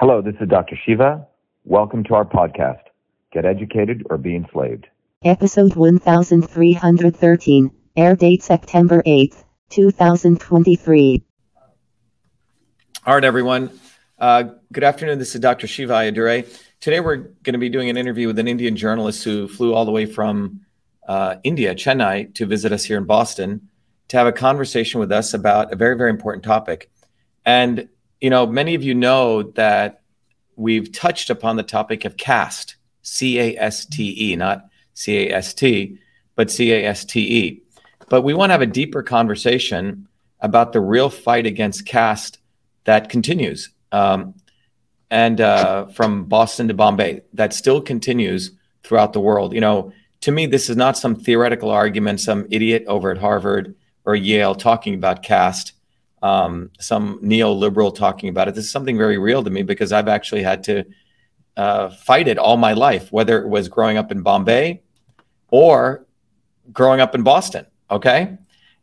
Hello, this is Dr. Shiva. Welcome to our podcast, Get Educated or Be Enslaved. Episode 1313, air date September 8th, 2023. All right, everyone. Uh, good afternoon. This is Dr. Shiva Ayyadurai. Today, we're going to be doing an interview with an Indian journalist who flew all the way from uh, India, Chennai, to visit us here in Boston to have a conversation with us about a very, very important topic. And you know, many of you know that we've touched upon the topic of caste, C A S T E, not C A S T, but C A S T E. But we want to have a deeper conversation about the real fight against caste that continues. Um, and uh, from Boston to Bombay, that still continues throughout the world. You know, to me, this is not some theoretical argument, some idiot over at Harvard or Yale talking about caste um, some neoliberal talking about it. This is something very real to me because I've actually had to uh, fight it all my life, whether it was growing up in Bombay or growing up in Boston. Okay.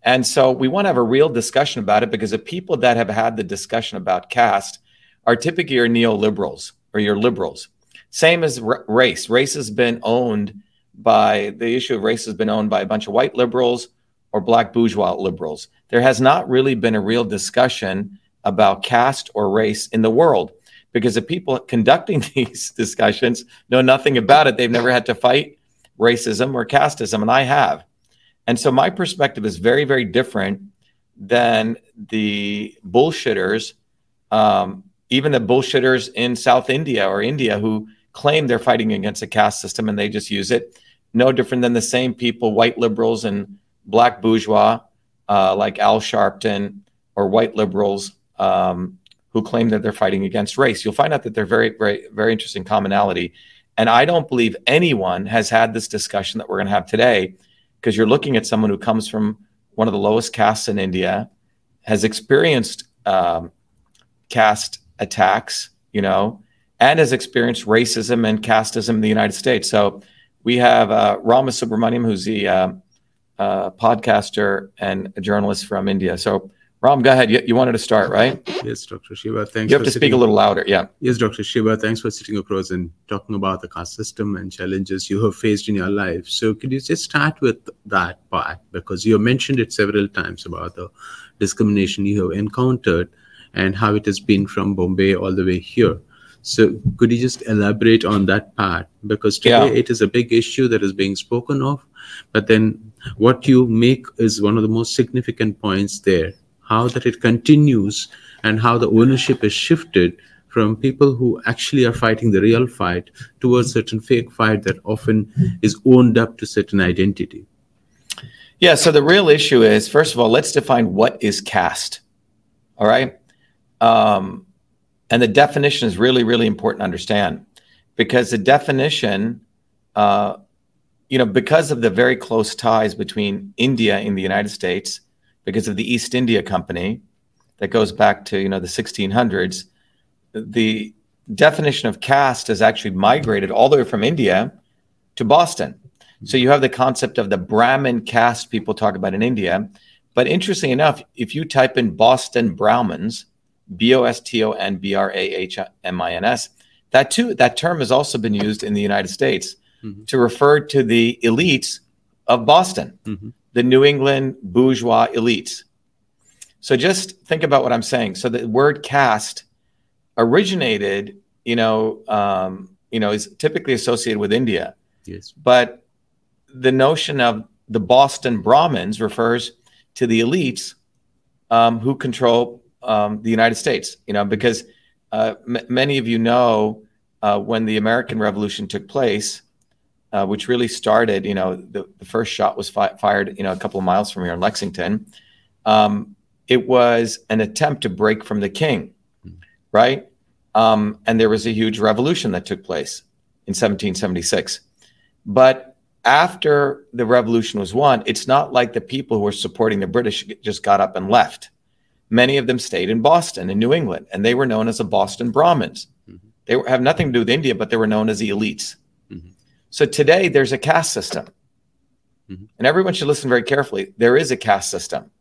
And so we want to have a real discussion about it because the people that have had the discussion about caste are typically your neoliberals or your liberals. Same as r- race. Race has been owned by the issue of race has been owned by a bunch of white liberals or black bourgeois liberals. There has not really been a real discussion about caste or race in the world because the people conducting these discussions know nothing about it. They've never had to fight racism or casteism, and I have. And so my perspective is very, very different than the bullshitters, um, even the bullshitters in South India or India who claim they're fighting against a caste system and they just use it. No different than the same people, white liberals and black bourgeois uh, like Al Sharpton or white liberals um, who claim that they're fighting against race. You'll find out that they're very, very, very interesting commonality. And I don't believe anyone has had this discussion that we're going to have today because you're looking at someone who comes from one of the lowest castes in India, has experienced um, caste attacks, you know, and has experienced racism and casteism in the United States. So we have uh, Rama Subramaniam, who's the uh, uh, podcaster and a journalist from India. So, Ram, go ahead. You, you, wanted to start, right? Yes, Dr. Shiva. Thanks. You have to sitting... speak a little louder. Yeah. Yes, Dr. Shiva. Thanks for sitting across and talking about the caste system and challenges you have faced in your life. So, could you just start with that part because you mentioned it several times about the discrimination you have encountered and how it has been from Bombay all the way here. So, could you just elaborate on that part? Because today yeah. it is a big issue that is being spoken of, but then what you make is one of the most significant points there how that it continues and how the ownership is shifted from people who actually are fighting the real fight towards certain fake fight that often is owned up to certain identity. Yeah, so the real issue is first of all, let's define what is caste. All right. Um, and the definition is really, really important to understand because the definition, uh, you know, because of the very close ties between India and the United States, because of the East India Company that goes back to, you know, the 1600s, the definition of caste has actually migrated all the way from India to Boston. So you have the concept of the Brahmin caste people talk about in India. But interesting enough, if you type in Boston Brahmins, B O S T O N B R A H M I N S. That too, that term has also been used in the United States mm-hmm. to refer to the elites of Boston, mm-hmm. the New England bourgeois elites. So just think about what I'm saying. So the word caste originated, you know, um, you know, is typically associated with India. Yes. But the notion of the Boston Brahmins refers to the elites um, who control um, the United States, you know, because uh, m- many of you know uh, when the American Revolution took place, uh, which really started, you know, the, the first shot was fi- fired, you know, a couple of miles from here in Lexington. Um, it was an attempt to break from the king, right? Um, and there was a huge revolution that took place in 1776. But after the revolution was won, it's not like the people who were supporting the British just got up and left Many of them stayed in Boston in New England, and they were known as the Boston Brahmins. Mm-hmm. They have nothing to do with India, but they were known as the elites. So today there's a caste system. Mm-hmm. And everyone should listen very carefully. There is a caste system.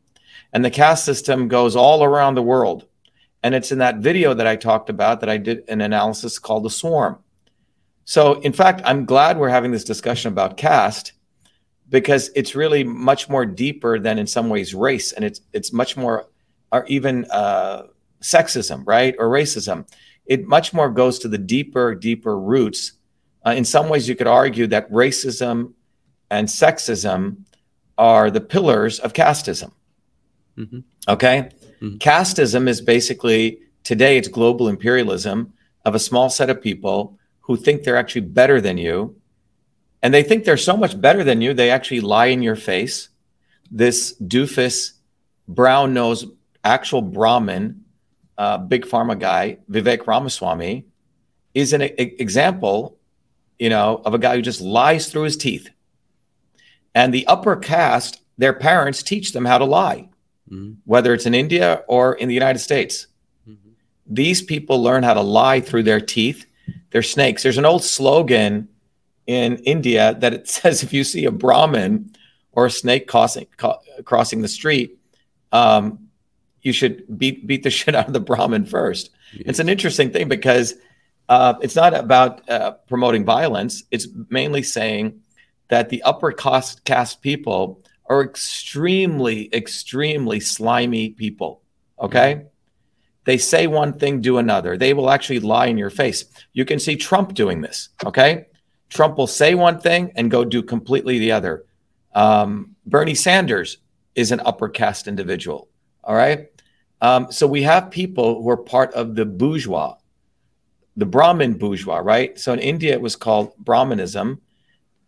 And the caste system goes all around the world. And it's in that video that I talked about that I did an analysis called The Swarm. So, in fact, I'm glad we're having this discussion about caste because it's really much more deeper than in some ways race and it's it's much more or even uh, sexism right or racism it much more goes to the deeper deeper roots uh, in some ways you could argue that racism and sexism are the pillars of casteism mm-hmm. okay mm-hmm. casteism is basically today it's global imperialism of a small set of people who think they're actually better than you and they think they're so much better than you, they actually lie in your face. This doofus, brown nose, actual Brahmin, uh, big pharma guy, Vivek Ramaswamy, is an example, you know, of a guy who just lies through his teeth. And the upper caste, their parents teach them how to lie, mm-hmm. whether it's in India or in the United States. Mm-hmm. These people learn how to lie through their teeth. They're snakes. There's an old slogan in India that it says if you see a Brahmin or a snake crossing, crossing the street, um, you should beat beat the shit out of the Brahmin first. Yes. It's an interesting thing because uh, it's not about uh, promoting violence. It's mainly saying that the upper cost caste people are extremely, extremely slimy people. Okay. Mm-hmm. They say one thing, do another. They will actually lie in your face. You can see Trump doing this. Okay. Trump will say one thing and go do completely the other. Um, Bernie Sanders is an upper caste individual. All right. Um, so we have people who are part of the bourgeois, the Brahmin bourgeois, right? So in India, it was called Brahmanism,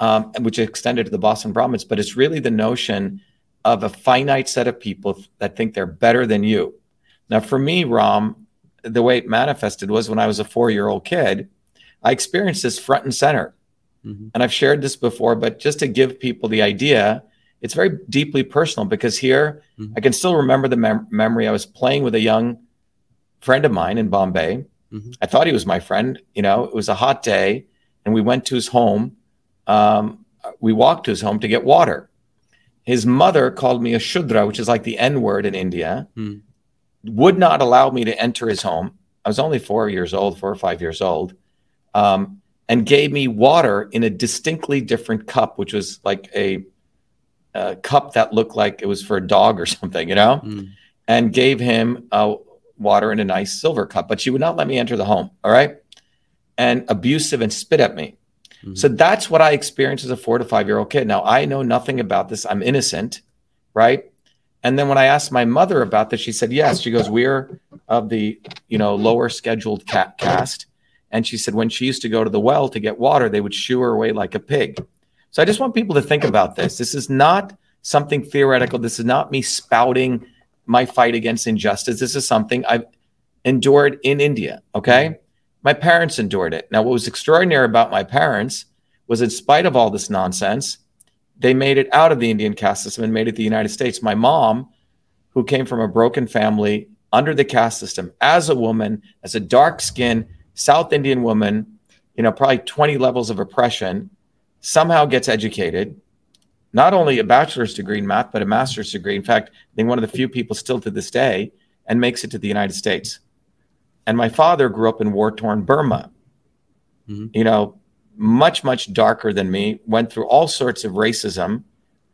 um, which extended to the Boston Brahmins, but it's really the notion of a finite set of people that think they're better than you. Now, for me, Ram, the way it manifested was when I was a four year old kid, I experienced this front and center. Mm-hmm. And I've shared this before, but just to give people the idea, it's very deeply personal because here mm-hmm. I can still remember the mem- memory. I was playing with a young friend of mine in Bombay. Mm-hmm. I thought he was my friend. You know, it was a hot day, and we went to his home. Um, we walked to his home to get water. His mother called me a shudra, which is like the N word in India, mm. would not allow me to enter his home. I was only four years old, four or five years old. Um, and gave me water in a distinctly different cup, which was like a, a cup that looked like it was for a dog or something, you know, mm. and gave him uh, water in a nice silver cup. But she would not let me enter the home. All right. And abusive and spit at me. Mm-hmm. So that's what I experienced as a four to five year old kid. Now I know nothing about this. I'm innocent. Right. And then when I asked my mother about this, she said, yes. She goes, we're of the, you know, lower scheduled cat caste and she said when she used to go to the well to get water, they would shoo her away like a pig. So I just want people to think about this. This is not something theoretical. This is not me spouting my fight against injustice. This is something I've endured in India. Okay. Mm-hmm. My parents endured it. Now, what was extraordinary about my parents was, in spite of all this nonsense, they made it out of the Indian caste system and made it the United States. My mom, who came from a broken family under the caste system, as a woman, as a dark skinned South Indian woman, you know, probably 20 levels of oppression, somehow gets educated, not only a bachelor's degree in math, but a master's degree. In fact, I think one of the few people still to this day, and makes it to the United States. And my father grew up in war torn Burma, mm-hmm. you know, much, much darker than me, went through all sorts of racism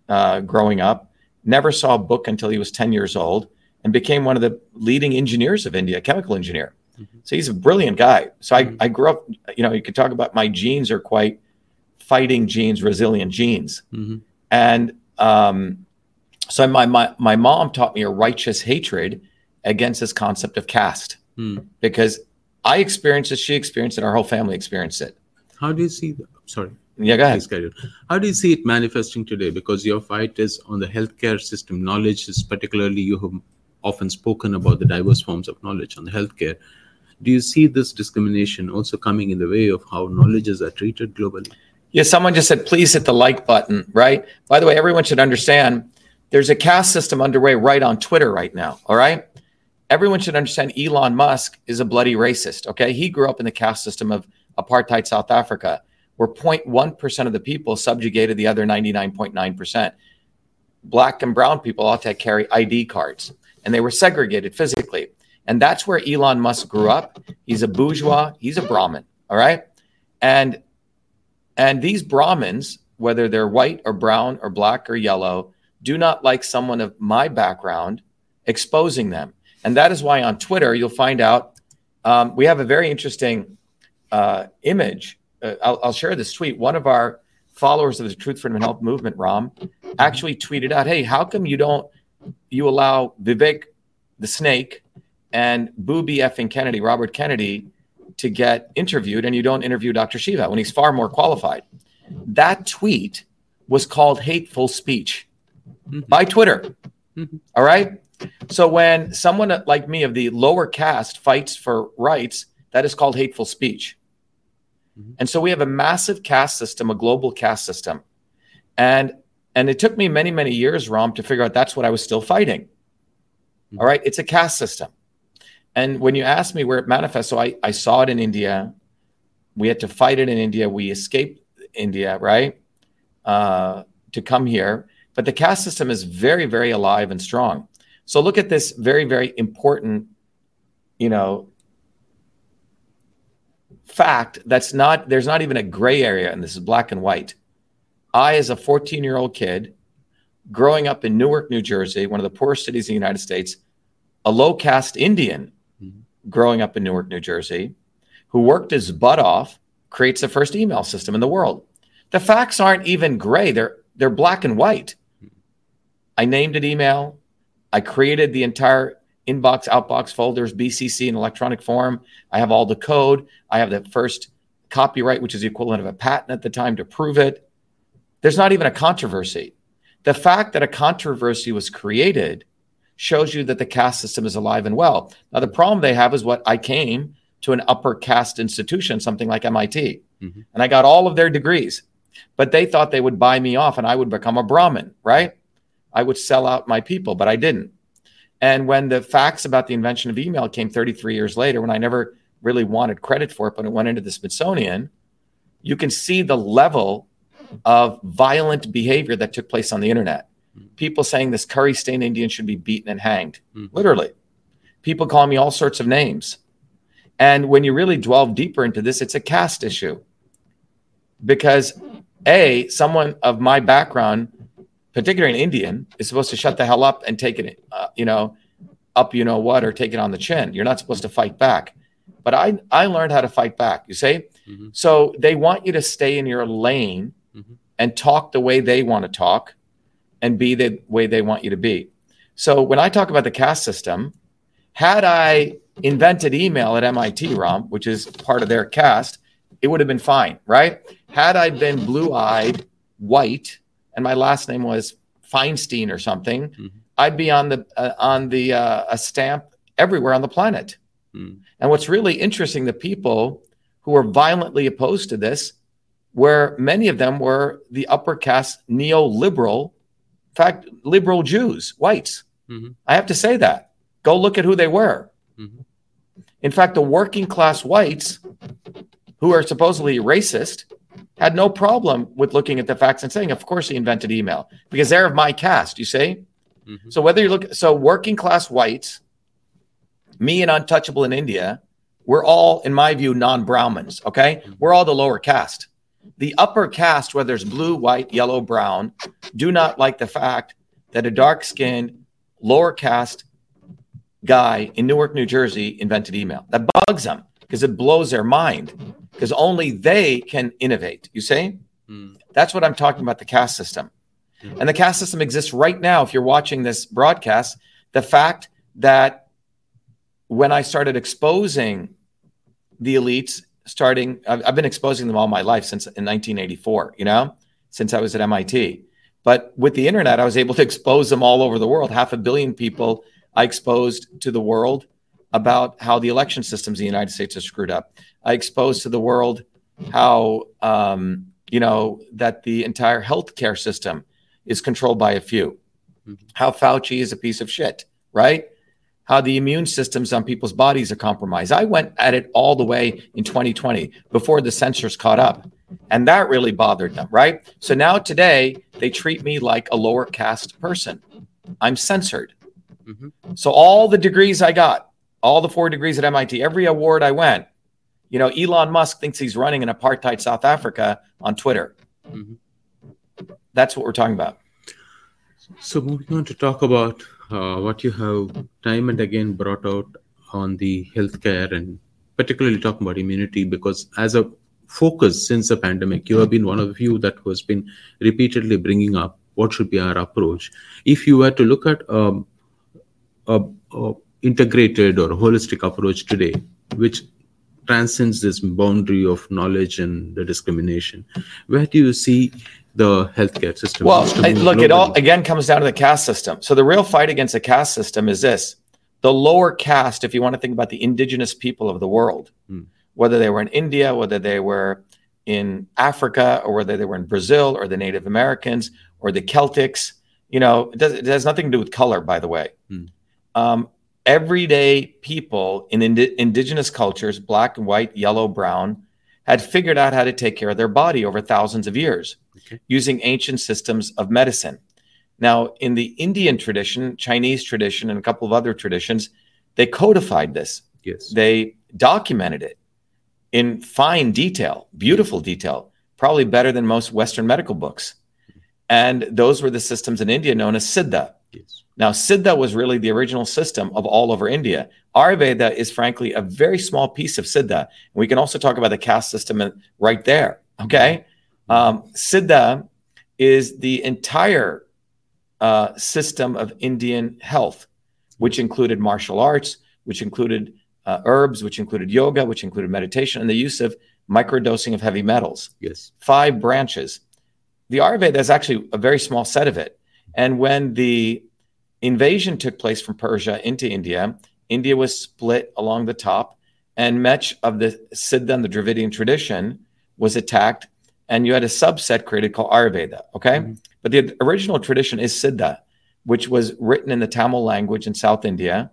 uh, growing up, never saw a book until he was 10 years old, and became one of the leading engineers of India, chemical engineer. Mm-hmm. So he's a brilliant guy. So I, mm-hmm. I grew up, you know, you could talk about my genes are quite fighting genes, resilient genes. And um, so my, my, my mom taught me a righteous hatred against this concept of caste mm. because I experienced it, she experienced it, our whole family experienced it. How do you see? Sorry. Yeah, go ahead. How do you see it manifesting today? Because your fight is on the healthcare system. Knowledge is particularly you have often spoken about the diverse forms of knowledge on the healthcare do you see this discrimination also coming in the way of how knowledges are treated globally? Yeah, someone just said, please hit the like button, right? By the way, everyone should understand there's a caste system underway right on Twitter right now, all right? Everyone should understand Elon Musk is a bloody racist, okay? He grew up in the caste system of apartheid South Africa, where 0.1% of the people subjugated the other 99.9%. Black and brown people all had to carry ID cards, and they were segregated physically. And that's where Elon Musk grew up. He's a bourgeois, he's a Brahmin. All right. And and these Brahmins, whether they're white or brown or black or yellow, do not like someone of my background exposing them. And that is why on Twitter, you'll find out um, we have a very interesting uh, image. Uh, I'll, I'll, share this tweet. One of our followers of the Truth, Freedom, and Health movement, Ram, actually tweeted out, "Hey, how come you don't you allow Vivek the Snake and Booby effing Kennedy, Robert Kennedy, to get interviewed, and you don't interview Dr. Shiva when he's far more qualified?" That tweet was called hateful speech mm-hmm. by Twitter. Mm-hmm. All right. So when someone like me of the lower caste fights for rights, that is called hateful speech. Mm-hmm. And so we have a massive caste system, a global caste system. And and it took me many, many years, Ram, to figure out that's what I was still fighting. Mm-hmm. All right. It's a caste system. And when you ask me where it manifests, so I, I saw it in India. We had to fight it in India. We escaped India, right? Uh, to come here. But the caste system is very, very alive and strong. So look at this very, very important, you know, fact that's not, there's not even a gray area, and this is black and white. I, as a 14 year old kid, growing up in Newark, New Jersey, one of the poorest cities in the United States, a low caste Indian. Growing up in Newark, New Jersey, who worked his butt off, creates the first email system in the world. The facts aren't even gray, they're, they're black and white. I named it email. I created the entire inbox, outbox folders, BCC in electronic form. I have all the code. I have the first copyright, which is the equivalent of a patent at the time to prove it. There's not even a controversy. The fact that a controversy was created shows you that the caste system is alive and well. Now, the problem they have is what I came to an upper caste institution, something like MIT, mm-hmm. and I got all of their degrees, but they thought they would buy me off and I would become a Brahmin, right? I would sell out my people, but I didn't. And when the facts about the invention of email came 33 years later, when I never really wanted credit for it, but it went into the Smithsonian, you can see the level of violent behavior that took place on the internet. People saying this curry stained Indian should be beaten and hanged, mm-hmm. literally. People call me all sorts of names. And when you really delve deeper into this, it's a caste issue. Because, A, someone of my background particularly an Indian, is supposed to shut the hell up and take it, uh, you know, up, you know what, or take it on the chin. You're not supposed to fight back. But I, I learned how to fight back. You see, mm-hmm. so they want you to stay in your lane mm-hmm. and talk the way they want to talk, and be the way they want you to be. So when I talk about the caste system, had I invented email at MIT, Ram, which is part of their caste, it would have been fine, right? Had I been blue eyed, white, and my last name was Feinstein or something, mm-hmm. I'd be on the uh, on the uh, a stamp everywhere on the planet. Mm. And what's really interesting, the people who were violently opposed to this, where many of them were the upper caste neoliberal, fact, liberal Jews, whites. Mm-hmm. I have to say that. Go look at who they were. Mm-hmm. In fact, the working class whites, who are supposedly racist, had no problem with looking at the facts and saying, of course, he invented email because they're of my caste, you see? Mm-hmm. So whether you look, so working class whites, me and untouchable in India, we're all, in my view, non Brahmins, okay? Mm-hmm. We're all the lower caste. The upper caste, whether it's blue, white, yellow, brown, do not like the fact that a dark skinned, lower caste guy in Newark, New Jersey invented email. That bugs them because it blows their mind because only they can innovate. You see? Mm. That's what I'm talking about the caste system. Mm. And the caste system exists right now. If you're watching this broadcast, the fact that when I started exposing the elites, starting, I've, I've been exposing them all my life since in 1984, you know, since I was at MIT. But with the internet, I was able to expose them all over the world. Half a billion people I exposed to the world about how the election systems in the United States are screwed up. I exposed to the world how um, you know that the entire healthcare system is controlled by a few. Mm-hmm. How Fauci is a piece of shit, right? How the immune systems on people's bodies are compromised. I went at it all the way in 2020 before the censors caught up. And that really bothered them, right? So now today they treat me like a lower caste person. I'm censored. Mm-hmm. So all the degrees I got, all the four degrees at MIT, every award I went. You know, Elon Musk thinks he's running an apartheid South Africa on Twitter. Mhm. That's what we're talking about. So moving on to talk about uh, what you have time and again brought out on the healthcare and particularly talking about immunity because as a focus since the pandemic, you have been one of the few that has been repeatedly bringing up what should be our approach. If you were to look at um, a, a integrated or holistic approach today, which transcends this boundary of knowledge and the discrimination, where do you see the healthcare system? Well, I- look, it all again comes down to the caste system. So the real fight against the caste system is this: the lower caste. If you want to think about the indigenous people of the world, Hmm. whether they were in India, whether they were in Africa, or whether they were in Brazil, or the Native Americans, or the Celtics, you know, it, does, it has nothing to do with color, by the way. Hmm. Um, everyday people in indi- indigenous cultures, black and white, yellow, brown, had figured out how to take care of their body over thousands of years Okay. using ancient systems of medicine. Now, in the Indian tradition, Chinese tradition, and a couple of other traditions, they codified this. Yes. They documented it in fine detail, beautiful detail, probably better than most Western medical books. Mm-hmm. And those were the systems in India known as Siddha. yes. Now, Siddha was really the original system of all over India. Ayurveda is frankly a very small piece of Siddha. We can also talk about the caste system right there. Okay. Um, Siddha is the entire uh, system of Indian health, which included martial arts, which included uh, herbs, which included yoga, which included meditation, and the use of microdosing of heavy metals Yes. five branches. The Ayurveda is actually a very small set of it. And when the invasion took place from Persia into India, India was split along the top, and much of the Siddha and the Dravidian tradition was attacked, and you had a subset created called Ayurveda. Okay. Mhm. But the original tradition is Siddha, which was written in the Tamil language in South India.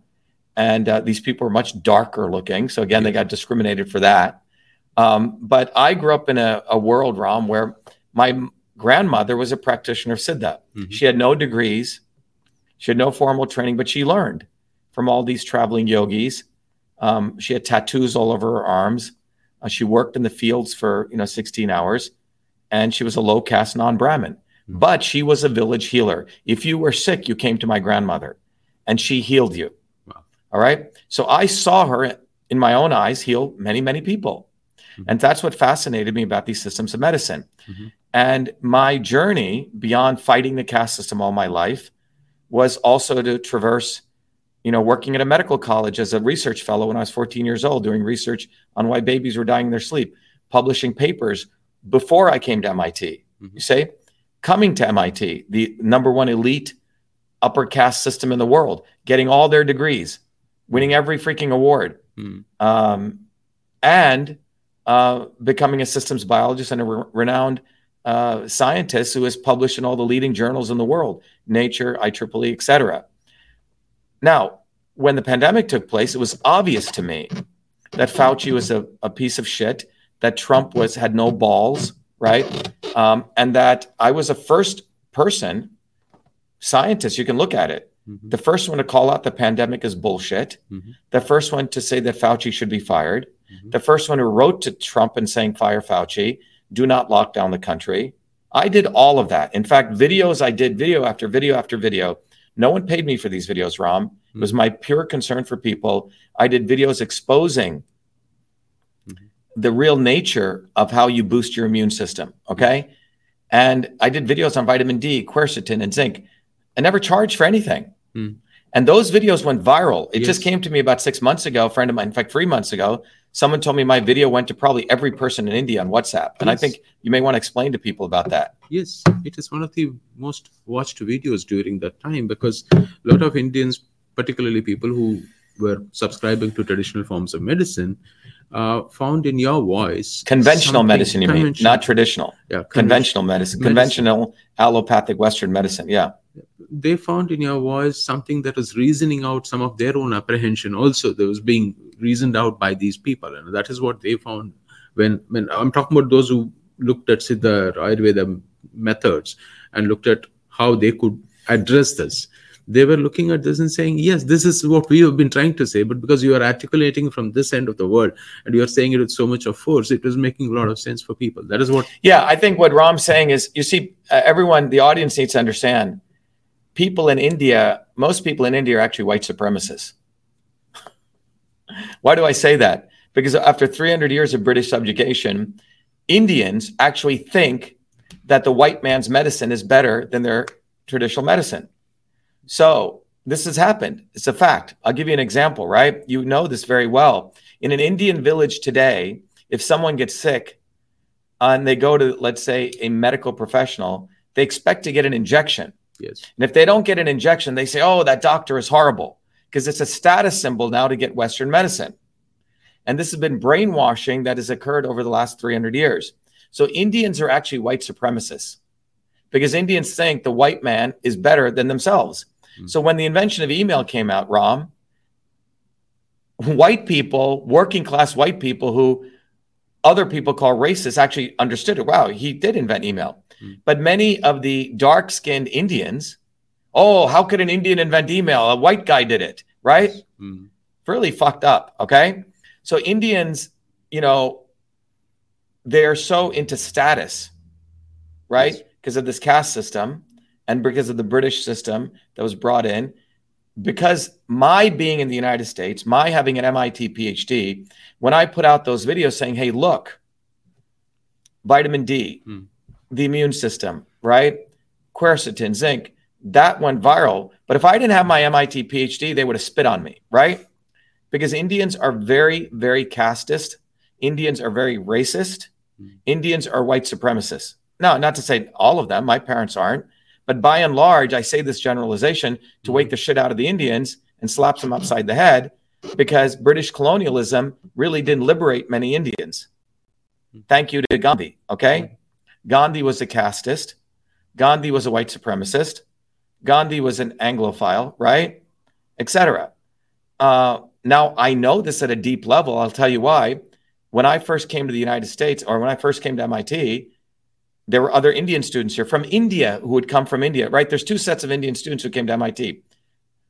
And uh, these people were much darker looking. So again, they got discriminated for that. Um, but I grew up in a, a world, Ram, where my grandmother was a practitioner of Siddha. Mhm. She had no degrees, she had no formal training, but she learned from all these traveling yogis. Um, she had tattoos all over her arms. Uh, she worked in the fields for you know 16 hours, and she was a low caste non-Brahmin. Mhm. But she was a village healer. If you were sick, you came to my grandmother, and she healed you. Wow. All right. So I saw her in my own eyes heal many, many people. Mhm. And that's what fascinated me about these systems of medicine. Mhm. And my journey beyond fighting the caste system all my life was also to traverse, you know, working at a medical college as a research fellow when I was 14 years old, doing research on why babies were dying in their sleep, publishing papers before I came to MIT. Mhm. You say, coming to MIT, the number one elite upper caste system in the world, getting all their degrees, winning every freaking award, Mm. um, and uh, becoming a systems biologist and a re- renowned uh, scientist who has published in all the leading journals in the world, Nature, IEEE, et cetera. Now, when the pandemic took place, it was obvious to me that Fauci was a, a piece of shit, that Trump was had no balls, right? Um, and that I was a first person scientist. You can look at it. Mhm. The first one to call out the pandemic is bullshit. Mhm. The first one to say that Fauci should be fired. Mhm. The first one who wrote to Trump and saying, fire Fauci, do not lock down the country. I did all of that. In fact, videos I did, video after video after video. No one paid me for these videos, Ram. It was my pure concern for people. I did videos exposing Mhm. the real nature of how you boost your immune system. Okay. And I did videos on vitamin D, quercetin, and zinc. I never charged for anything. And those videos went viral. It just came to me about six months ago. A friend of mine, in fact, three months ago, someone told me my video went to probably every person in India on WhatsApp. And I think you may want to explain to people about that. Yes, it is one of the most watched videos during that time because a lot of Indians, particularly people who were subscribing to traditional forms of medicine, uh, found in your voice Conventional medicine, you mean, not traditional. yeah, Conventional medicine, medicine. conventional allopathic Western medicine. Yeah. they found in your voice something that was reasoning out some of their own apprehension also that was being reasoned out by these people and that is what they found when when i'm talking about those who looked at siddha ayurveda methods and looked at how they could address this they were looking at this and saying, yes, this is what we have been trying to say, but because you are articulating from this end of the world and you are saying it with so much of force, it was making a lot of sense for people. That is what. Yeah, I think what Ram's saying is, you see, uh, everyone, the audience needs to understand. People in India, most people in India are actually white supremacists. Why do I say that? Because after 300 years of British subjugation, Indians actually think that the white man's medicine is better than their traditional medicine. So this has happened. It's a fact. I'll give you an example, right? You know this very well. In an Indian village today, if someone gets sick and they go to, let's say, a medical professional, they expect to get an injection. Yes. And if they don't get an injection, they say, oh, that doctor is horrible because it's a status symbol now to get Western medicine. And this has been brainwashing that has occurred over the last 300 years. So Indians are actually white supremacists because Indians think the white man is better than themselves. Mm-hmm. So when the invention of email came out, Ram, white people, working class white people who other people call racist actually understood it. Wow, he did invent email. Mm-hmm. But many of the dark skinned Indians, oh, how could an Indian invent email? A white guy did it, right? Mm-hmm. Really fucked up. Okay. So Indians, you know, they're so into status, right? Yes. Because of this caste system and because of the British system that was brought in. Because my being in the United States, my having an MIT PhD, when I put out those videos saying, hey, look, vitamin D, hmm. the immune system, right? Quercetin, zinc, that went viral. But if I didn't have my MIT PhD, they would have spit on me, right? because Indians are very, very casteist. Indians are very racist. Mm. Indians are white supremacists. No, not to say all of them. My parents aren't. But by and large, I say this generalization to wake the shit out of the Indians and slaps them upside the head because British colonialism really didn't liberate many Indians. Thank you to Gandhi. Okay. Gandhi was a casteist. Gandhi was a white supremacist. Gandhi was an Anglophile, right? Etc. Uh, now, I know this at a deep level. I'll tell you why. When I first came to the United States, or when I first came to MIT, there were other Indian students here from India who would come from India, right? There's two sets of Indian students who came to MIT.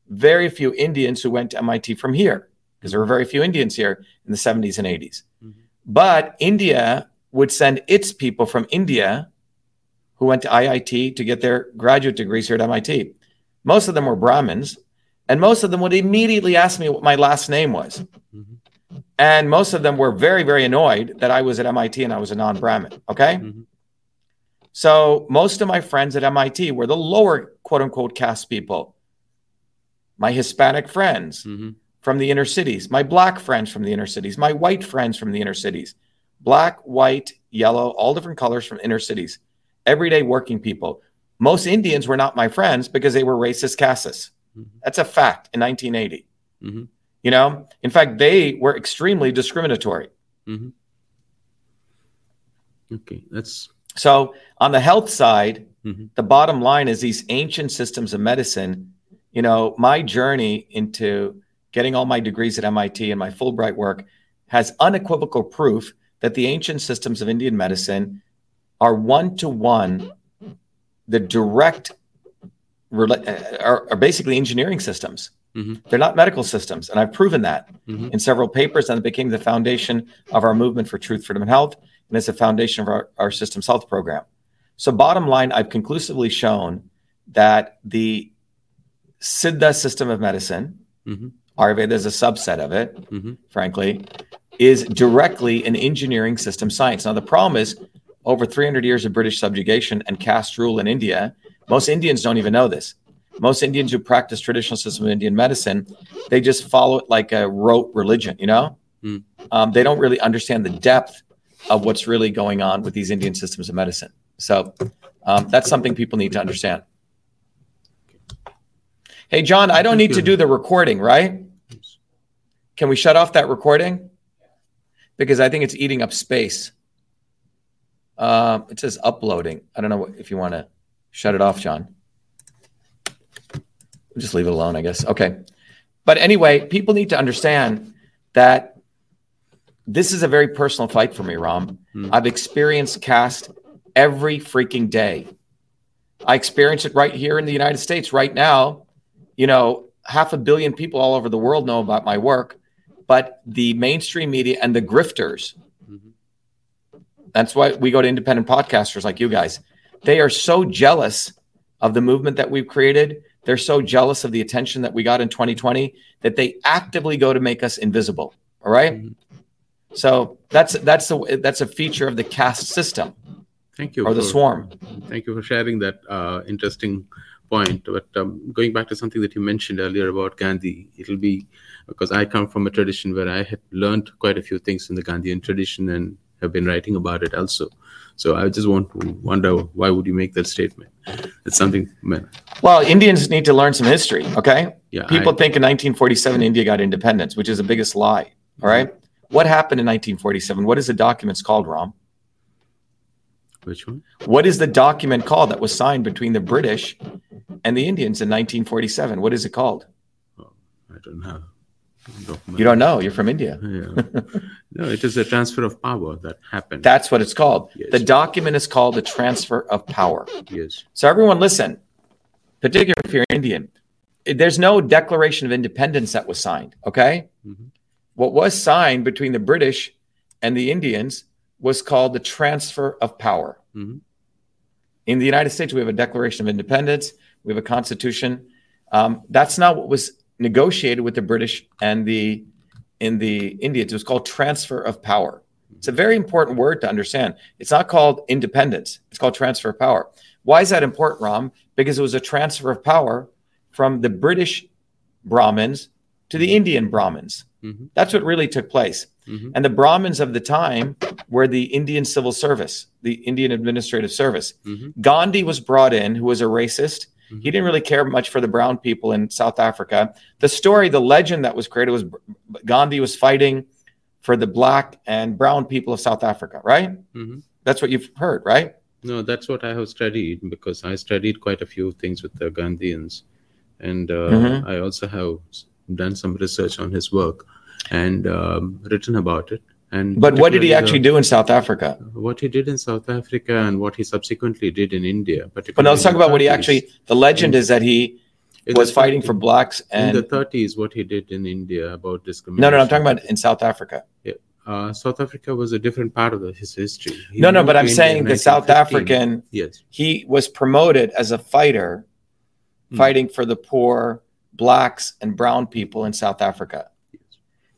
Very few Indians who went to MIT from here, because there were very few Indians here in the 70s and 80s. Mm-hmm. But India would send its people from India who went to IIT to get their graduate degrees here at MIT. Most of them were Brahmins, and most of them would immediately ask me what my last name was. Mm-hmm. And most of them were very, very annoyed that I was at MIT and I was a non Brahmin. Okay. Mm-hmm. So most of my friends at MIT were the lower quote unquote caste people. My Hispanic friends mm-hmm. from the inner cities, my black friends from the inner cities, my white friends from the inner cities, black, white, yellow, all different colors from inner cities, everyday working people. Most Indians were not my friends because they were racist castes. Mm-hmm. That's a fact in 1980. Mm-hmm. You know, in fact, they were extremely discriminatory. Mm-hmm. Okay, that's so on the health side. Mm-hmm. The bottom line is these ancient systems of medicine. You know, my journey into getting all my degrees at MIT and my Fulbright work has unequivocal proof that the ancient systems of Indian medicine are one to one the direct uh, are, are basically engineering systems. Mm-hmm. They're not medical systems. And I've proven that mm-hmm. in several papers, and it became the foundation of our movement for truth, freedom, and health, and it's the foundation of our, our systems health program. So, bottom line, I've conclusively shown that the Siddha system of medicine, mm-hmm. Ayurveda is a subset of it, mm-hmm. frankly, is directly an engineering system science. Now, the problem is over 300 years of British subjugation and caste rule in India most Indians don't even know this. Most Indians who practice traditional system of Indian medicine, they just follow it like a rote religion, you know? Mm. Um, they don't really understand the depth of what's really going on with these Indian systems of medicine. So um, that's something people need to understand. Hey, John, I don't need to do the recording, right? Can we shut off that recording? Because I think it's eating up space. Uh, it says uploading. I don't know if you want to. Shut it off, John. Just leave it alone, I guess. Okay. But anyway, people need to understand that this is a very personal fight for me, Ram. Hmm. I've experienced caste every freaking day. I experience it right here in the United States right now. you know, half a billion people all over the world know about my work, but the mainstream media and the grifters, Mhm. that's why we go to independent podcasters like you guys. They are so jealous of the movement that we've created. They're so jealous of the attention that we got in 2020 that they actively go to make us invisible. All right? Mhm. So that's that's the that's a feature of the caste system Thank you. or the for- swarm. Thank you for sharing that uh, interesting point. But um, going back to something that you mentioned earlier about Gandhi, it'll be because I come from a tradition where I had learned quite a few things in the Gandhian tradition and have been writing about it also. So I just want to wonder why would you make that statement? It's something, man. Well, Indians need to learn some history. Okay, Yeah, people I- think in 1947 India got independence, which is the biggest lie. All right, what happened in 1947? What is the documents called, Ram? which one? What is the document called that was signed between the British and the Indians in 1947? What is it called? I don't know. You don't know. You're from India. Yeah. no, it is a transfer of power that happened. That's what it's called. Yes. The document is called the transfer of power. yes. So everyone listen, particularly if you're Indian, there's no declaration of independence that was signed. Okay. Mhm. What was signed between the British and the Indians was called the transfer of power. Mhm. In the United States, we have a Declaration of Independence, we have a Constitution. Um, that's not what was negotiated with the British and the in the Indians. It was called transfer of power. It's a very important word to understand. It's not called independence. It's called transfer of power. Why is that important, Ram? Because it was a transfer of power from the British Brahmins to the Indian Brahmins. Mhm. That's what really took place. Mhm. And the Brahmins of the time were the Indian civil service, the Indian administrative service. Mhm. Gandhi was brought in, who was a racist. Mhm. He didn't really care much for the brown people in South Africa. The story, the legend that was created was Gandhi was fighting for the black and brown people of South Africa, right? Mhm. That's what you've heard, right? No, that's what I have studied because I studied quite a few things with the Gandhians, and uh, Mhm. I also have done some research on his work and um, written about it. And But what did he actually the- do in South Africa? What he did in South Africa and what he subsequently did in India. But now let's in talk about what he actually, the legend is that he was fighting 30s for blacks in the 30s. What he did in India about discrimination. no, no, I'm talking about in South Africa. Uh, South Africa was a different part of the, his history. He No, no, but I'm India saying the South African, Yes. he was promoted as a fighter Hmm. fighting for the poor blacks and brown people in South Africa.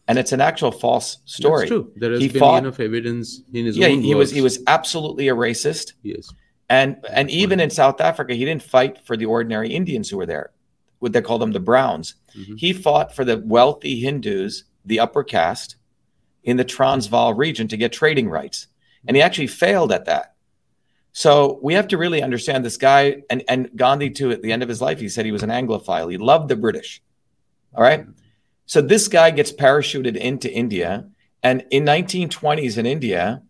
And it's an actual false story. That's true. There has He been fought- enough evidence in his Yeah, own he was he was absolutely a racist. Yes. And and even in South Africa, he didn't fight for the ordinary Indians who were there. What they call them the Browns. Mhm. He fought for the wealthy Hindus, the upper caste, in the Transvaal region to get trading rights. And he actually failed at that. So we have to really understand this guy and, and Gandhi too at the end of his life, he said he was an Anglophile. He loved the British. All right. So this guy gets parachuted into India. And in 1920s in India,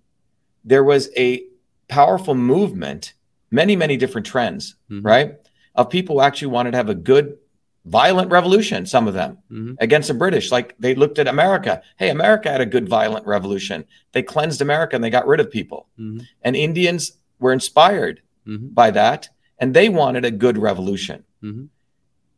there was a powerful movement, many, many different trends, Mhm. right? Of people who actually wanted to have a good, violent revolution, some of them Mhm. against the British. Like they looked at America. Hey, America had a good, violent revolution. They cleansed America and they got rid of people. Mhm. And Indians were inspired Mhm. by that and they wanted a good revolution. Mhm.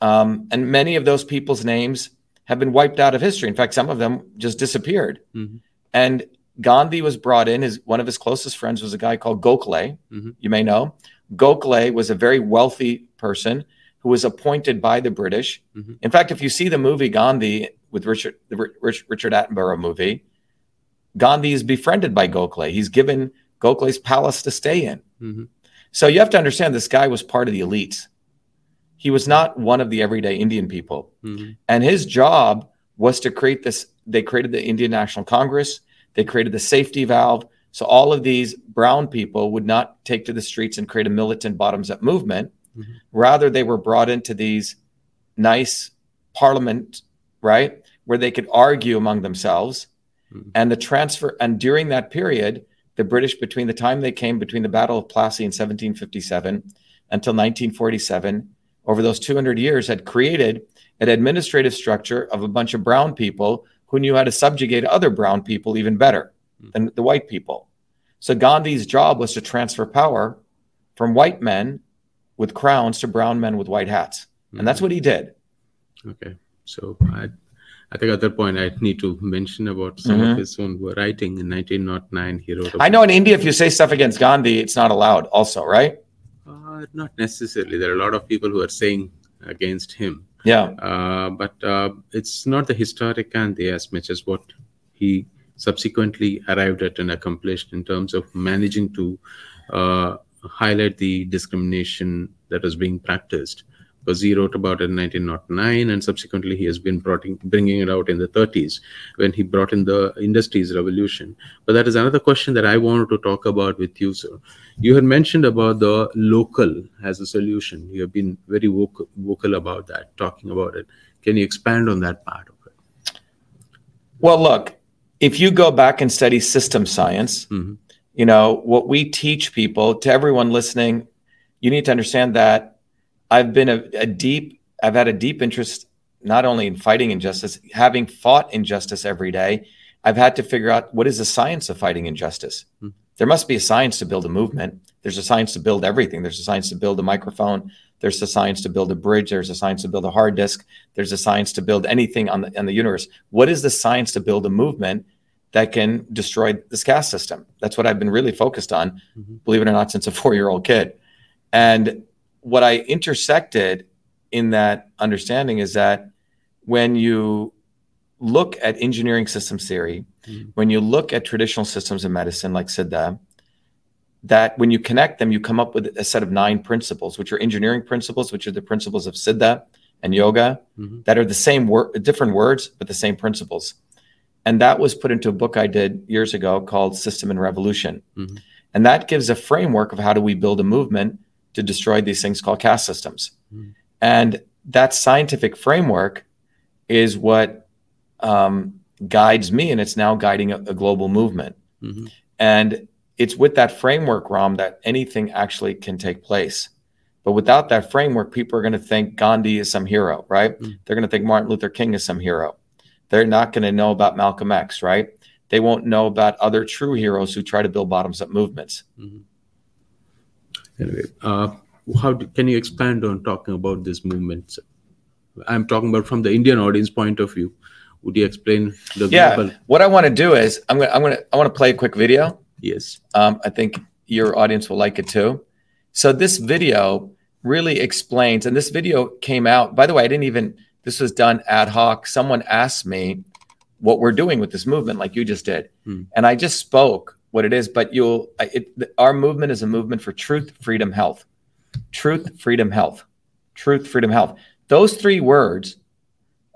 Um, and many of those people's names have been wiped out of history. In fact, some of them just disappeared. Mhm. And Gandhi was brought in. His one of his closest friends was a guy called Gokhale. Mhm. You may know. Gokhale was a very wealthy person who was appointed by the British. Mhm. In fact, if you see the movie Gandhi with Richard the Rich, Richard Attenborough movie, Gandhi is befriended by Gokhale. He's given Gokhale's palace to stay in. Mhm. So you have to understand this guy was part of the elites. He was not one of the everyday Indian people. Mhm. And his job was to create this. They created the Indian National Congress. They created the safety valve. So all of these brown people would not take to the streets and create a militant bottoms up movement. Mhm. Rather, they were brought into these nice parliament, right, where they could argue among themselves. Mhm. And the transfer, and during that period, the British, between the time they came between the Battle of Plassey in 1757 until 1947, over those 200 years, had created an administrative structure of a bunch of brown people who knew how to subjugate other brown people even better hmm. than the white people. So Gandhi's job was to transfer power from white men with crowns to brown men with white hats. And that's hmm. what he did. Okay. So I, I think at that point I need to mention about some Mhm. of his own writing in 1909. He wrote. I know in India, if you say stuff against Gandhi, it's not allowed. Also, right? Uh, not necessarily. There are a lot of people who are saying against him, Yeah. uh, but uh, it's not the historic Gandhi as much as what he subsequently arrived at and accomplished in terms of managing to uh, highlight the discrimination that was being practiced. Because he wrote about it in 1909, and subsequently he has been brought in, bringing it out in the 30s when he brought in the industries revolution. But that is another question that I wanted to talk about with you, sir. You had mentioned about the local as a solution. You have been very vocal, vocal about that, talking about it. Can you expand on that part of it? Well, look, if you go back and study system science, Mhm. you know, what we teach people to everyone listening, you need to understand that I've been a, a deep, I've had a deep interest not only in fighting injustice, having fought injustice every day, I've had to figure out what is the science of fighting injustice. Hmm. There must be a science to build a movement. There's a science to build everything. There's a science to build a microphone. There's a science to build a bridge. There's a science to build a hard disk. There's a science to build anything on the, on the universe. What is the science to build a movement that can destroy this caste system? That's what I've been really focused on, Mhm. believe it or not, since a four year old kid. And what I intersected in that understanding is that when you look at engineering systems theory, Mhm. when you look at traditional systems of medicine like Siddha, that when you connect them, you come up with a set of nine principles, which are engineering principles, which are the principles of Siddha and yoga, Mhm. that are the same word, different words, but the same principles. And that was put into a book I did years ago called System and Revolution. Mhm. And that gives a framework of how do we build a movement to destroy these things called caste systems. Mhm. And that scientific framework is what um, guides me, and it's now guiding a, a global movement. Mhm. And it's with that framework, Ram, that anything actually can take place. But without that framework, people are going to think Gandhi is some hero, right? Mm. They're going to think Martin Luther King is some hero. They're not going to know about Malcolm X, right? They won't know about other true heroes who try to build bottoms up movements. Anyway, uh, how do, can you expand on talking about this movement? I'm talking about from the Indian audience point of view. Would you explain the Yeah. global? What I want to do is I'm to, I'm to, I want to play a quick video. Yes. Um, I think your audience will like it too. So this video really explains, and this video came out. By the way, I didn't even. This was done ad hoc. Someone asked me what we're doing with this movement, like you just did, Hmm. and I just spoke what it is. But you'll. It, our movement is a movement for truth, freedom, health. Truth, freedom, health. Truth, freedom, health. Those three words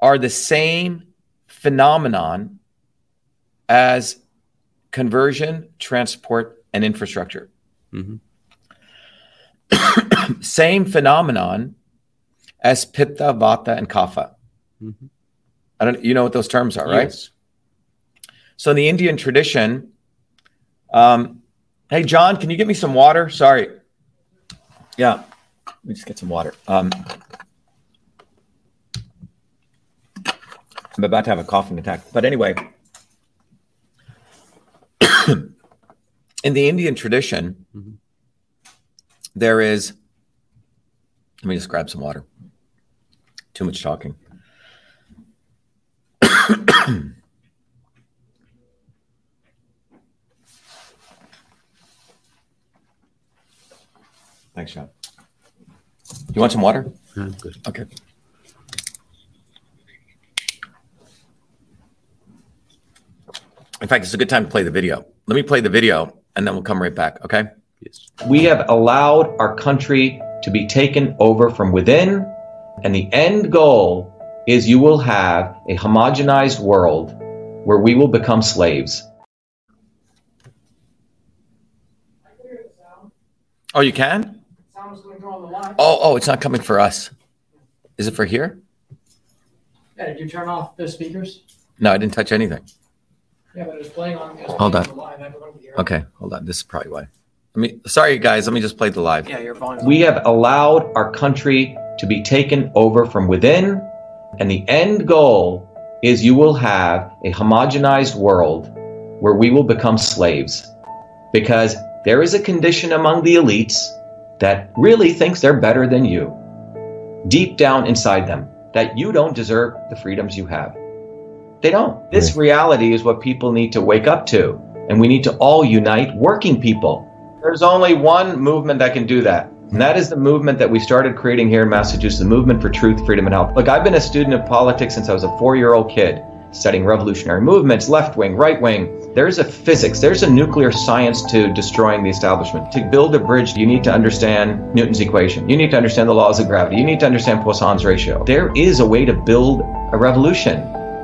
are the same phenomenon as conversion, transport, and infrastructure. Mhm. Same phenomenon as pitta, vata, and kapha. Mhm. I don't. You know what those terms are, right? Yes. So in the Indian tradition, um, hey John, can you get me some water? Sorry. Yeah, let me just get some water. Um, I'm about to have a coughing attack, but anyway, in the Indian tradition, Mhm. there is. Let me just grab some water. Too much talking. Thanks, John. You want some water? I'm good. Okay. In fact, it's a good time to play the video. Let me play the video and then we'll come right back. Okay. Yes. We have allowed our country to be taken over from within, and the end goal is you will have a homogenized world where we will become slaves. Oh, you can? Sound's going to go on the line. Oh, oh, it's not coming for us. Is it for here? Yeah, did you turn off the speakers? No, I didn't touch anything. Yeah, but it was playing on. it was Hold playing on. the live. I have it. Okay, hold on. This is probably why. Let me. Sorry, guys. Let me just play the live. Yeah, your volume. We have allowed our country to be taken over from within, and the end goal is you will have a homogenized world where we will become slaves. Because there is a condition among the elites that really thinks they're better than you. Deep down inside them, that you don't deserve the freedoms you have. They don't. This reality is what people need to wake up to. And we need to all unite working people. There's only one movement that can do that. And that is the movement that we started creating here in Massachusetts, the movement for truth, freedom, and health. Look, I've been a student of politics since I was a four year old kid, studying revolutionary movements, left wing, right wing. There's a physics, there's a nuclear science to destroying the establishment. To build a bridge, you need to understand Newton's equation. You need to understand the laws of gravity. You need to understand Poisson's ratio. There is a way to build a revolution.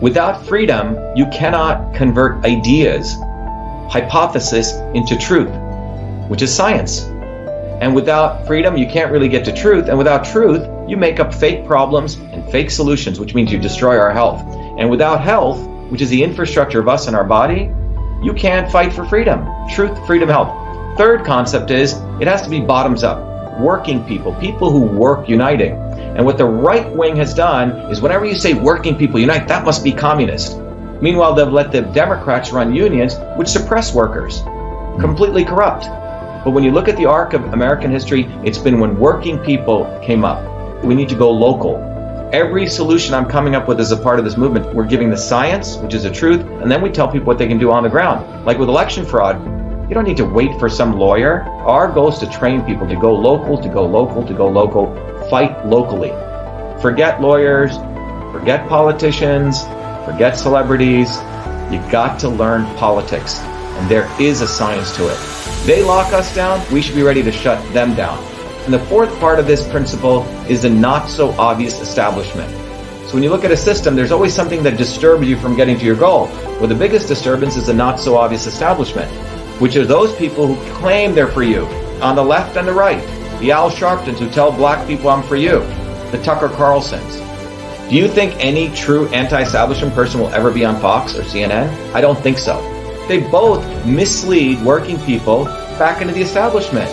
Without freedom, you cannot convert ideas hypothesis into truth, which is science. And without freedom, you can't really get to truth. And without truth, you make up fake problems and fake solutions, which means you destroy our health. And without health, which is the infrastructure of us and our body, you can't fight for freedom. Truth, freedom, health. Third concept is it has to be bottoms up. Working people, people who work uniting. And what the right wing has done is whenever you say working people unite, that must be communist. Meanwhile, they've let the Democrats run unions, which suppress workers, completely corrupt. But when you look at the arc of American history, it's been when working people came up. We need to go local. Every solution I'm coming up with is a part of this movement, we're giving the science, which is the truth, and then we tell people what they can do on the ground. Like with election fraud, you don't need to wait for some lawyer. Our goal is to train people to go local, to go local, to go local, fight locally. Forget lawyers, forget politicians, forget celebrities. You got to learn politics, and there is a science to it. They lock us down, we should be ready to shut them down. And the fourth part of this principle is the not so obvious establishment. So when you look at a system, there's always something that disturbs you from getting to your goal. Well, the biggest disturbance is the not so obvious establishment, which are those people who claim they're for you, on the left and the right. The Al Sharptons who tell black people I'm for you. The Tucker Carlsons. Do you think any true anti-establishment person will ever be on Fox or CNN? I don't think so. They both mislead working people back into the establishment.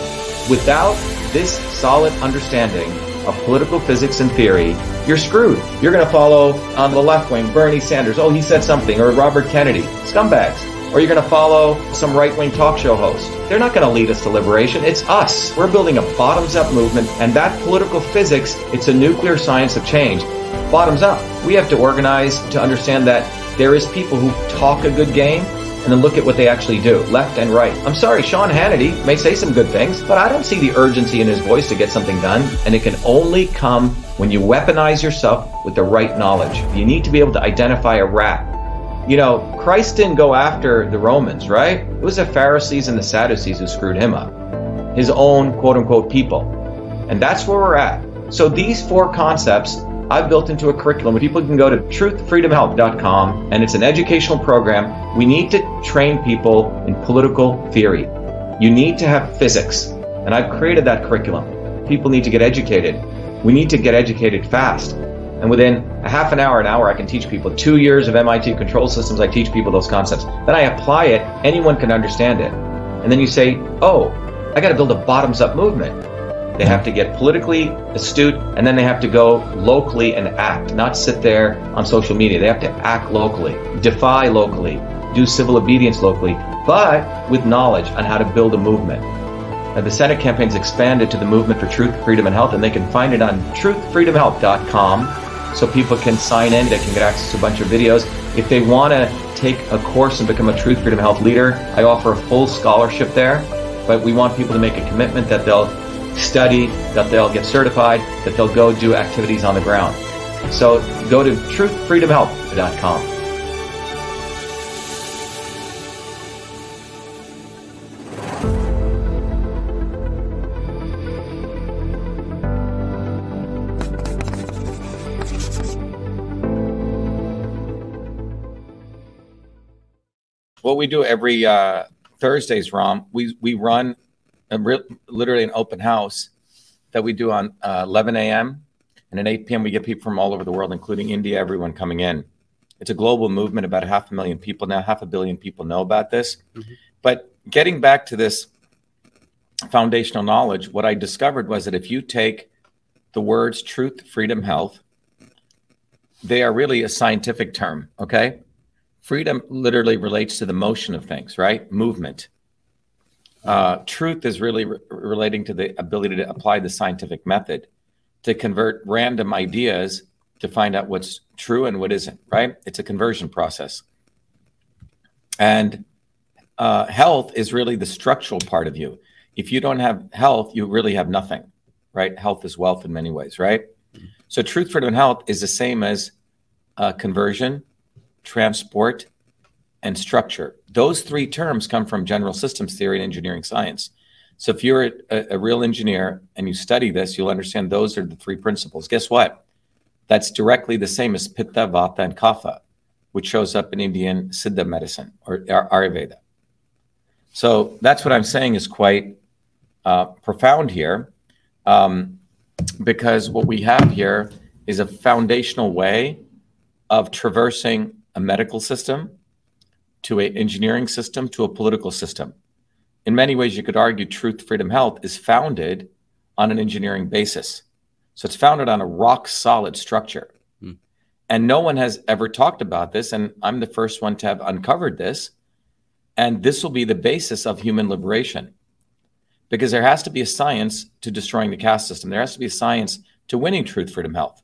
Without this solid understanding of political physics and theory, you're screwed. You're going to follow on the left wing Bernie Sanders. Oh, he said something, or Robert Kennedy. Scumbags. Or you're going to follow some right wing talk show host. They're not going to lead us to liberation. It's us. We're building a bottoms up movement, and that political physics, it's a nuclear science of change. Bottoms up. We have to organize to understand that there is people who talk a good game and then look at what they actually do, left and right. I'm sorry, Sean Hannity may say some good things, but I don't see the urgency in his voice to get something done. And it can only come when you weaponize yourself with the right knowledge. You need to be able to identify a rat. You know, Christ didn't go after the Romans, right? It was the Pharisees and the Sadducees who screwed him up. His own quote unquote people. And that's where we're at. So these four concepts I've built into a curriculum where people can go to truthfreedomhealth.com and it's an educational program. We need to train people in political theory. You need to have physics. And I've created that curriculum. People need to get educated. We need to get educated fast. And within a half an hour, an hour, I can teach people. Two years of MIT control systems, I teach people those concepts. Then I apply it, anyone can understand it. And then you say, oh, I got to build a bottoms up movement. They have to get politically astute and then they have to go locally and act, not sit there on social media. They have to act locally, defy locally, do civil obedience locally, but with knowledge on how to build a movement. Now, the Senate campaign's expanded to the Movement for Truth, Freedom, and Health, and they can find it on truthfreedomhealth.com so people can sign in, they can get access to a bunch of videos. If they want to take a course and become a Truth, Freedom, Health leader, I offer a full scholarship there, but we want people to make a commitment that they'll study, that they'll get certified, that they'll go do activities on the ground. So go to truthfreedomhealth.com. What we do every uh, Thursdays, Ram, we we run a re- literally an open house that we do on uh, 11 a.m. and at 8 p.m. we get people from all over the world, including India, everyone coming in. It's a global movement. About half a million people now, half a billion people know about this. But getting back to this foundational knowledge, what I discovered was that if you take the words truth, freedom, health, they are really a scientific term, okay? Freedom literally relates to the motion of things, right? Movement. Uh, truth is really re- relating to the ability to apply the scientific method to convert random ideas to find out what's true and what isn't, right? It's a conversion process. And uh, health is really the structural part of you. If you don't have health, you really have nothing, right? Health is wealth in many ways, right? So, truth, freedom, and health is the same as uh, conversion, transport, and structure. Those three terms come from general systems theory and engineering science. So, if you're a, a real engineer and you study this, you'll understand those are the three principles. Guess what? That's directly the same as Pitta, Vata, and Kapha, which shows up in Indian Siddha medicine or Ayurveda. So that's what I'm saying is quite uh, profound here, um, because what we have here is a foundational way of traversing a medical system to an engineering system to a political system. In many ways, you could argue truth, freedom, health is founded on an engineering basis. So it's founded on a rock solid structure. And no one has ever talked about this. And I'm the first one to have uncovered this. And this will be the basis of human liberation because there has to be a science to destroying the caste system. There has to be a science to winning truth, freedom, health.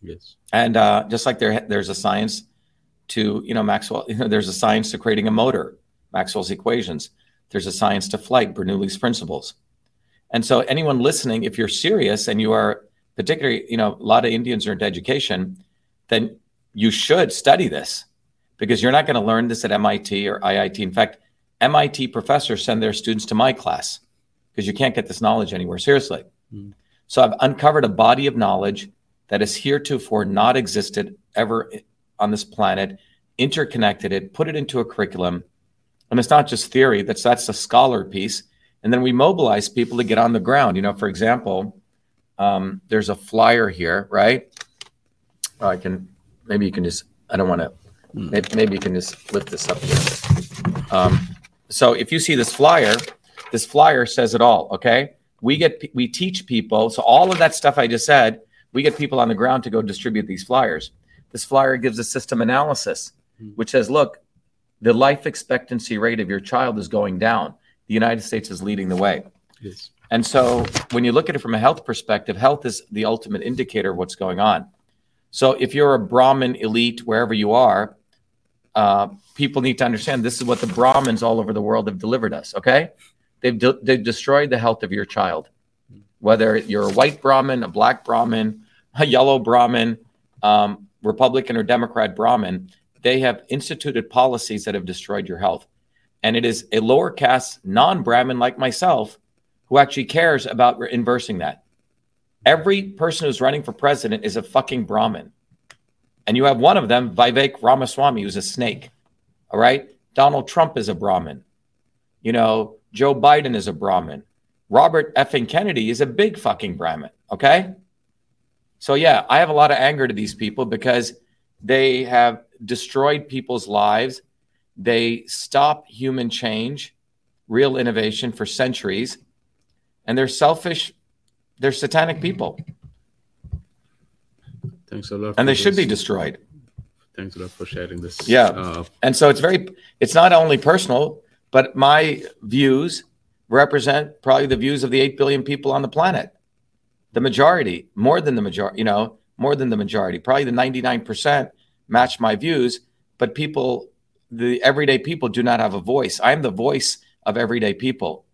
Yes. And uh, just like there, there's a science to, you know, Maxwell, you know, there's a science to creating a motor, Maxwell's equations. There's a science to flight, Bernoulli's principles. And so, anyone listening, if you're serious and you are particularly, you know, a lot of Indians are into education, then you should study this because you're not going to learn this at MIT or IIT. In fact, MIT professors send their students to my class because you can't get this knowledge anywhere. Seriously. Hmm. So I've uncovered a body of knowledge that has heretofore not existed ever on this planet, interconnected it, put it into a curriculum. And it's not just theory, that's that's a scholar piece. And then we mobilize people to get on the ground. You know, for example, um, there's a flyer here, right? Oh, I can maybe you can just I don't want to maybe, maybe you can just lift this up here. Um, so if you see this flyer, this flyer says it all. Okay, we get we teach people. So all of that stuff I just said, we get people on the ground to go distribute these flyers. This flyer gives a system analysis, which says, look, the life expectancy rate of your child is going down. The United States is leading the way. Yes. And so when you look at it from a health perspective, health is the ultimate indicator of what's going on. So if you're a Brahmin elite, wherever you are, uh, people need to understand this is what the Brahmins all over the world have delivered us. Okay, they've de- they've destroyed the health of your child, whether you're a white Brahmin, a black Brahmin, a yellow Brahmin, um, Republican or Democrat Brahmin. They have instituted policies that have destroyed your health, and it is a lower caste non-Brahmin like myself who actually cares about re- inversing that. Every person who's running for president is a fucking Brahmin. And you have one of them, Vivek Ramaswamy, who's a snake. All right. Donald Trump is a Brahmin. You know, Joe Biden is a Brahmin. Robert effing Kennedy is a big fucking Brahmin. Okay. So, yeah, I have a lot of anger to these people because they have destroyed people's lives. They stop human change, real innovation for centuries. And they're selfish, they're satanic people. Thanks a lot. And they for should be destroyed. Thanks a lot for sharing this. Yeah. Uh, And so it's very, it's not only personal, but my views represent probably the views of the 8 billion people on the planet. The majority, more than the majority, you know, more than the majority, probably the 99% match my views, but people, the everyday people do not have a voice. I'm the voice of everyday people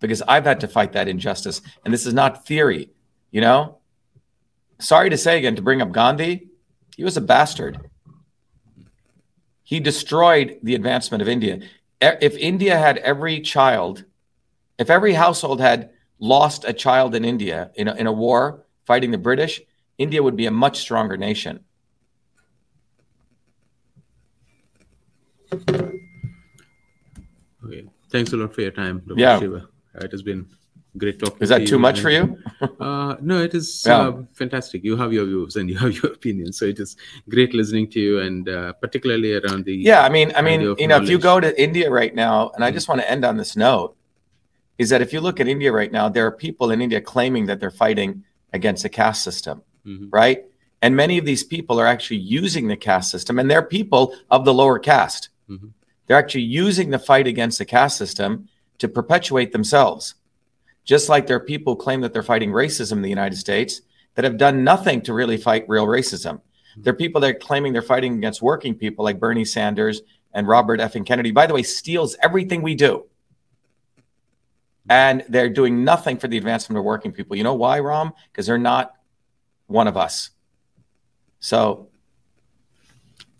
because I've had to fight that injustice. And this is not theory, you know? Sorry to say again, to bring up Gandhi, he was a bastard. He destroyed the advancement of India. If India had every child, if every household had lost a child in India in a, in a war fighting the British, India would be a much stronger nation. okay. Thanks a lot for your time, Dr. Yeah. Shiva. Uh, It has been great talking. Is to that too you much for you? Uh, no, it is Yeah. uh, fantastic. You have your views and you have your opinions, so it is great listening to you, and uh, particularly around the Yeah, I mean, I mean, you know, if you go to India right now, and I just want to end on this note, is that if you look at India right now, there are people in India claiming that they're fighting against the caste system, Mhm. right? And many of these people are actually using the caste system, and they're people of the lower caste. Mhm. They're actually using the fight against the caste system to perpetuate themselves. Just like there are people who claim that they're fighting racism in the United States that have done nothing to really fight real racism. There are people that are claiming they're fighting against working people like Bernie Sanders and Robert F. and Kennedy, by the way, steals everything we do. And they're doing nothing for the advancement of working people. You know why, Ram? Because they're not one of us. So,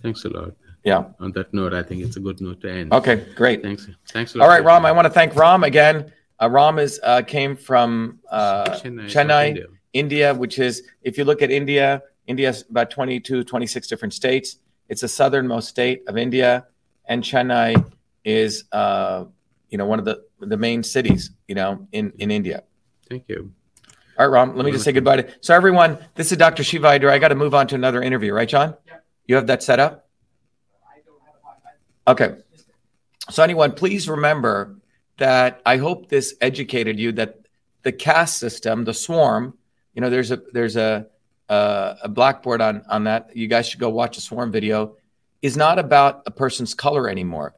Thanks a lot. yeah. On that note, I think it's a good note to end. Okay, great. Thanks. Thanks a lot. All right, Ram, I want to thank Ram again. Uh, Ram is uh, came from uh, time. Chennai, India. India, which is, if you look at India, India's about 22, 26 different states. It's the southernmost state of India, and Chennai is, uh, you know, one of the the main cities, you know, in in India. Thank you. All right, Ram, let me just say goodbye to. So, everyone, this is Dr. Shiva Ayyadurai. I got to move on to another interview, right, John? Yep. You have that set up? I don't have a podcast. Okay. So, anyone, please remember that I hope this educated you that the caste system, the swarm, you know, there's a there's a a, a blackboard on on that. You guys should go watch a swarm video. Is not about a person's color anymore.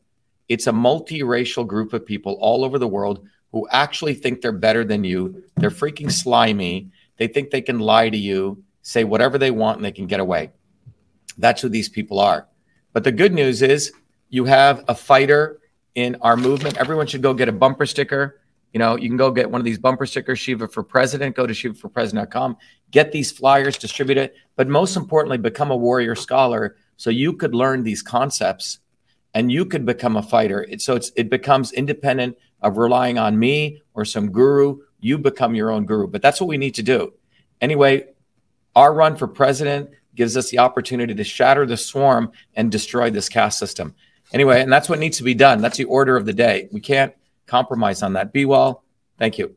It's a multiracial group of people all over the world who actually think they're better than you. They're freaking slimy. They think they can lie to you, say whatever they want, and they can get away. That's who these people are. But the good news is you have a fighter in our movement. Everyone should go get a bumper sticker. You know, you can go get one of these bumper stickers, Shiva for President. Go to shivaforpresident.com, get these flyers, distribute it. But most importantly, become a warrior scholar so you could learn these concepts and you could become a fighter. It, so it's, it becomes independent of relying on me or some guru. You become your own guru. But that's what we need to do. Anyway, our run for president gives us the opportunity to shatter the swarm and destroy this caste system. Anyway, and that's what needs to be done. That's the order of the day. We can't compromise on that. Be well. Thank you.